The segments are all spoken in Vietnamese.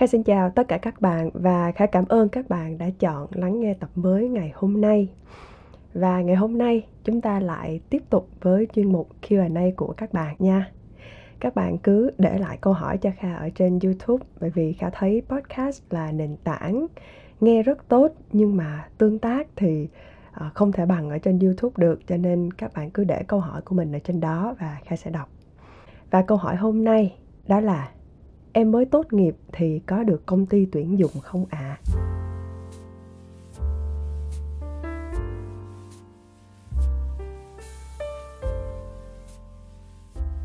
Kha xin chào tất cả các bạn và Kha cảm ơn các bạn đã chọn lắng nghe tập mới ngày hôm nay. Và ngày hôm nay, chúng ta lại tiếp tục với chuyên mục Q&A của các bạn nha. Các bạn cứ để lại câu hỏi cho Kha ở trên YouTube, bởi vì Kha thấy podcast là nền tảng nghe rất tốt, nhưng mà tương tác thì ờ, không thể bằng ở trên YouTube được, cho nên các bạn cứ để câu hỏi của mình ở trên đó và Kha sẽ đọc. Và câu hỏi hôm nay đó là em mới tốt nghiệp thì có được công ty tuyển dụng không ạ? À?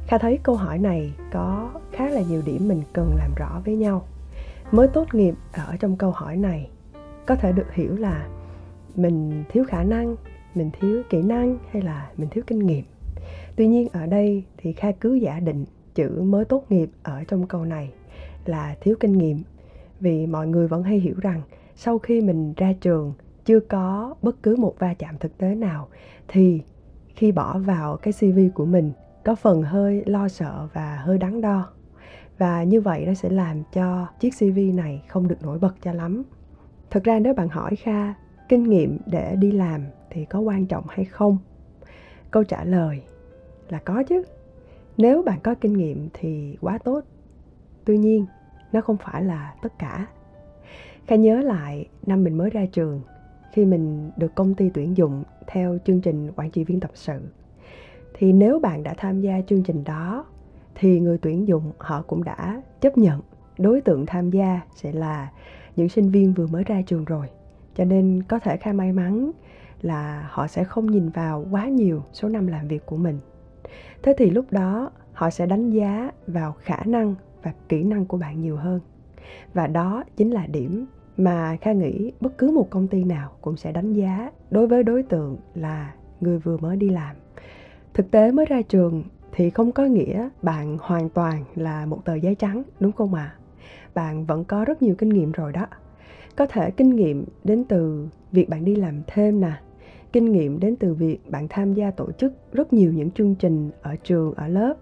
Kha thấy câu hỏi này có khá là nhiều điểm mình cần làm rõ với nhau. Mới tốt nghiệp ở trong câu hỏi này có thể được hiểu là mình thiếu khả năng, mình thiếu kỹ năng hay là mình thiếu kinh nghiệm. Tuy nhiên ở đây thì Kha cứ giả định chữ mới tốt nghiệp ở trong câu này là thiếu kinh nghiệm. Vì mọi người vẫn hay hiểu rằng sau khi mình ra trường, chưa có bất cứ một va chạm thực tế nào, thì khi bỏ vào cái cv của mình, có phần hơi lo sợ và hơi đắn đo. Và như vậy nó sẽ làm cho chiếc cv này không được nổi bật cho lắm. Thực ra nếu bạn hỏi kha, kinh nghiệm để đi làm thì có quan trọng hay không? Câu trả lời là có chứ nếu bạn có kinh nghiệm thì quá tốt. Tuy nhiên, nó không phải là tất cả. Khá nhớ lại năm mình mới ra trường, khi mình được công ty tuyển dụng theo chương trình quản trị viên tập sự. Thì nếu bạn đã tham gia chương trình đó, thì người tuyển dụng họ cũng đã chấp nhận. Đối tượng tham gia sẽ là những sinh viên vừa mới ra trường rồi. Cho nên có thể khá may mắn là họ sẽ không nhìn vào quá nhiều số năm làm việc của mình thế thì lúc đó, họ sẽ đánh giá vào khả năng và kỹ năng của bạn nhiều hơn. Và đó chính là điểm mà kha nghĩ bất cứ một công ty nào cũng sẽ đánh giá đối với đối tượng là người vừa mới đi làm. Thực tế mới ra trường thì không có nghĩa bạn hoàn toàn là một tờ giấy trắng, đúng không ạ? À? bạn vẫn có rất nhiều kinh nghiệm rồi đó. Có thể kinh nghiệm đến từ việc bạn đi làm thêm nè kinh nghiệm đến từ việc bạn tham gia tổ chức rất nhiều những chương trình ở trường, ở lớp,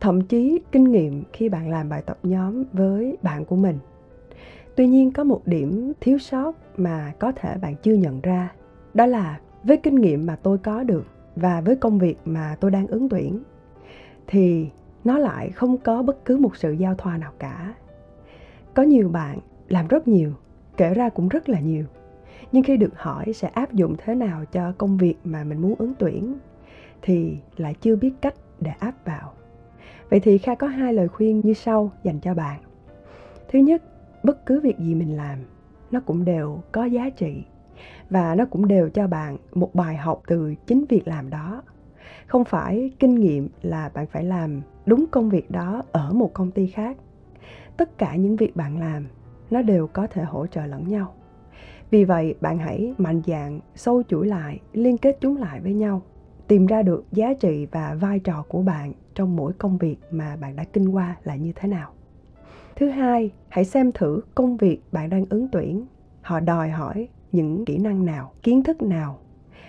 thậm chí kinh nghiệm khi bạn làm bài tập nhóm với bạn của mình. Tuy nhiên, có một điểm thiếu sót mà có thể bạn chưa nhận ra, đó là với kinh nghiệm mà tôi có được và với công việc mà tôi đang ứng tuyển, thì nó lại không có bất cứ một sự giao thoa nào cả. Có nhiều bạn làm rất nhiều, kể ra cũng rất là nhiều nhưng khi được hỏi sẽ áp dụng thế nào cho công việc mà mình muốn ứng tuyển, thì lại chưa biết cách để áp vào. Vậy thì kha có hai lời khuyên như sau dành cho bạn. Thứ nhất, bất cứ việc gì mình làm, nó cũng đều có giá trị và nó cũng đều cho bạn một bài học từ chính việc làm đó. Không phải kinh nghiệm là bạn phải làm đúng công việc đó ở một công ty khác. Tất cả những việc bạn làm, nó đều có thể hỗ trợ lẫn nhau vì vậy, bạn hãy mạnh dạn sâu chuỗi lại, liên kết chúng lại với nhau, tìm ra được giá trị và vai trò của bạn trong mỗi công việc mà bạn đã kinh qua là như thế nào. Thứ hai, hãy xem thử công việc bạn đang ứng tuyển. Họ đòi hỏi những kỹ năng nào, kiến thức nào?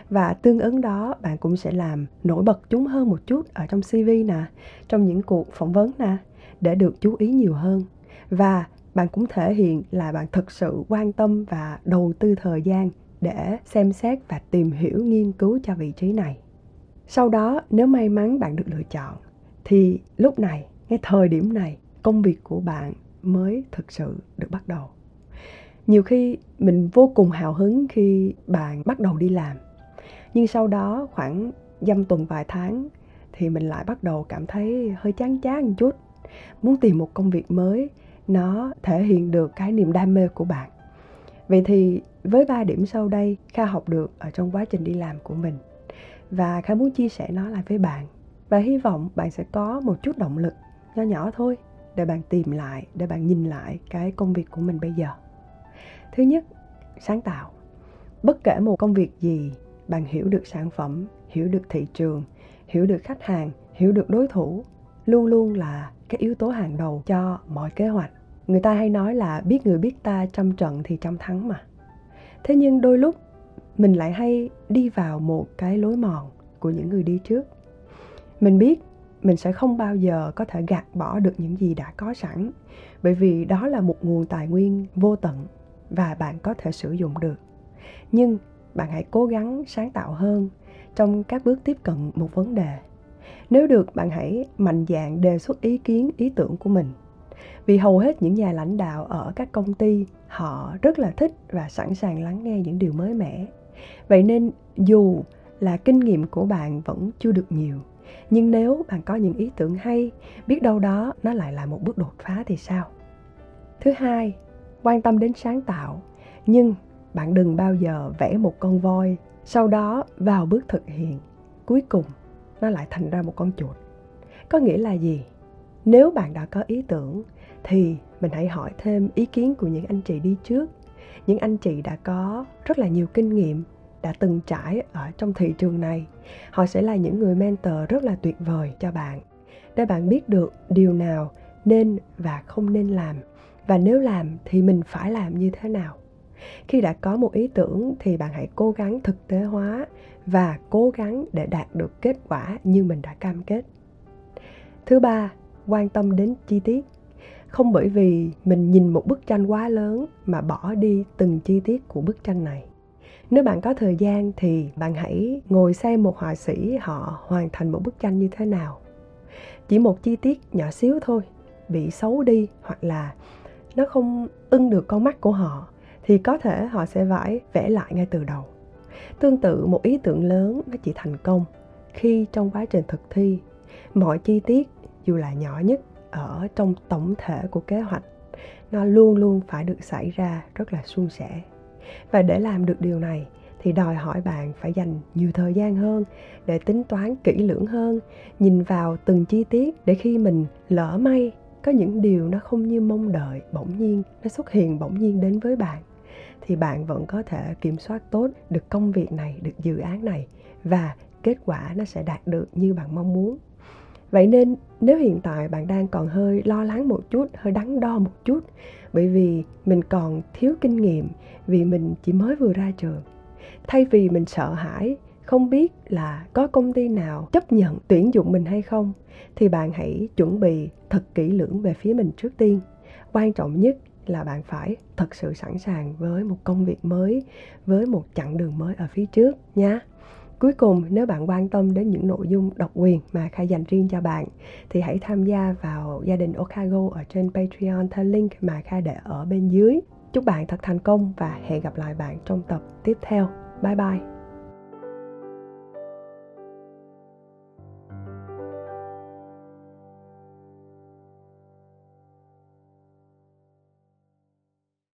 Và tương ứng đó, bạn cũng sẽ làm nổi bật chúng hơn một chút ở trong cv nè, trong những cuộc phỏng vấn nè, để được chú ý nhiều hơn. Và bạn cũng thể hiện là bạn thực sự quan tâm và đầu tư thời gian để xem xét và tìm hiểu nghiên cứu cho vị trí này. Sau đó, nếu may mắn bạn được lựa chọn, thì lúc này, ngay thời điểm này, công việc của bạn mới thực sự được bắt đầu. Nhiều khi mình vô cùng hào hứng khi bạn bắt đầu đi làm, nhưng sau đó khoảng dăm tuần vài tháng thì mình lại bắt đầu cảm thấy hơi chán chán một chút, muốn tìm một công việc mới nó thể hiện được cái niềm đam mê của bạn. Vậy thì với ba điểm sau đây, kha học được ở trong quá trình đi làm của mình. Và kha muốn chia sẻ nó lại với bạn. Và hy vọng bạn sẽ có một chút động lực nho nhỏ thôi để bạn tìm lại, để bạn nhìn lại cái công việc của mình bây giờ. Thứ nhất, sáng tạo. Bất kể một công việc gì, bạn hiểu được sản phẩm, hiểu được thị trường, hiểu được khách hàng, hiểu được đối thủ luôn luôn là cái yếu tố hàng đầu cho mọi kế hoạch. Người ta hay nói là biết người biết ta trăm trận thì trăm thắng mà. Thế nhưng đôi lúc, mình lại hay đi vào một cái lối mòn của những người đi trước. Mình biết mình sẽ không bao giờ có thể gạt bỏ được những gì đã có sẵn, bởi vì đó là một nguồn tài nguyên vô tận và bạn có thể sử dụng được. Nhưng bạn hãy cố gắng sáng tạo hơn trong các bước tiếp cận một vấn đề nếu được, bạn hãy mạnh dạn đề xuất ý kiến, ý tưởng của mình. Vì hầu hết những nhà lãnh đạo ở các công ty, họ rất là thích và sẵn sàng lắng nghe những điều mới mẻ. Vậy nên, dù là kinh nghiệm của bạn vẫn chưa được nhiều, nhưng nếu bạn có những ý tưởng hay, biết đâu đó nó lại là một bước đột phá thì sao? Thứ hai, quan tâm đến sáng tạo, nhưng bạn đừng bao giờ vẽ một con voi, sau đó vào bước thực hiện. Cuối cùng nó lại thành ra một con chuột. Có nghĩa là gì? Nếu bạn đã có ý tưởng, thì mình hãy hỏi thêm ý kiến của những anh chị đi trước. Những anh chị đã có rất là nhiều kinh nghiệm, đã từng trải ở trong thị trường này. Họ sẽ là những người mentor rất là tuyệt vời cho bạn. Để bạn biết được điều nào nên và không nên làm, và nếu làm thì mình phải làm như thế nào khi đã có một ý tưởng thì bạn hãy cố gắng thực tế hóa và cố gắng để đạt được kết quả như mình đã cam kết. Thứ ba, quan tâm đến chi tiết. Không bởi vì mình nhìn một bức tranh quá lớn mà bỏ đi từng chi tiết của bức tranh này. Nếu bạn có thời gian thì bạn hãy ngồi xem một họa sĩ họ hoàn thành một bức tranh như thế nào. Chỉ một chi tiết nhỏ xíu thôi, bị xấu đi hoặc là nó không ưng được con mắt của họ thì có thể họ sẽ phải vẽ lại ngay từ đầu. Tương tự, một ý tưởng lớn nó chỉ thành công khi trong quá trình thực thi. Mọi chi tiết, dù là nhỏ nhất, ở trong tổng thể của kế hoạch, nó luôn luôn phải được xảy ra rất là suôn sẻ. Và để làm được điều này, thì đòi hỏi bạn phải dành nhiều thời gian hơn để tính toán kỹ lưỡng hơn, nhìn vào từng chi tiết để khi mình lỡ may, có những điều nó không như mong đợi, bỗng nhiên nó xuất hiện bỗng nhiên đến với bạn thì bạn vẫn có thể kiểm soát tốt được công việc này, được dự án này và kết quả nó sẽ đạt được như bạn mong muốn. Vậy nên nếu hiện tại bạn đang còn hơi lo lắng một chút, hơi đắn đo một chút, bởi vì mình còn thiếu kinh nghiệm, vì mình chỉ mới vừa ra trường, thay vì mình sợ hãi, không biết là có công ty nào chấp nhận tuyển dụng mình hay không, thì bạn hãy chuẩn bị thật kỹ lưỡng về phía mình trước tiên. Quan trọng nhất là bạn phải thật sự sẵn sàng với một công việc mới với một chặng đường mới ở phía trước nha Cuối cùng, nếu bạn quan tâm đến những nội dung độc quyền mà Kha dành riêng cho bạn, thì hãy tham gia vào gia đình Okago ở trên Patreon theo link mà Kha để ở bên dưới. Chúc bạn thật thành công và hẹn gặp lại bạn trong tập tiếp theo. Bye bye!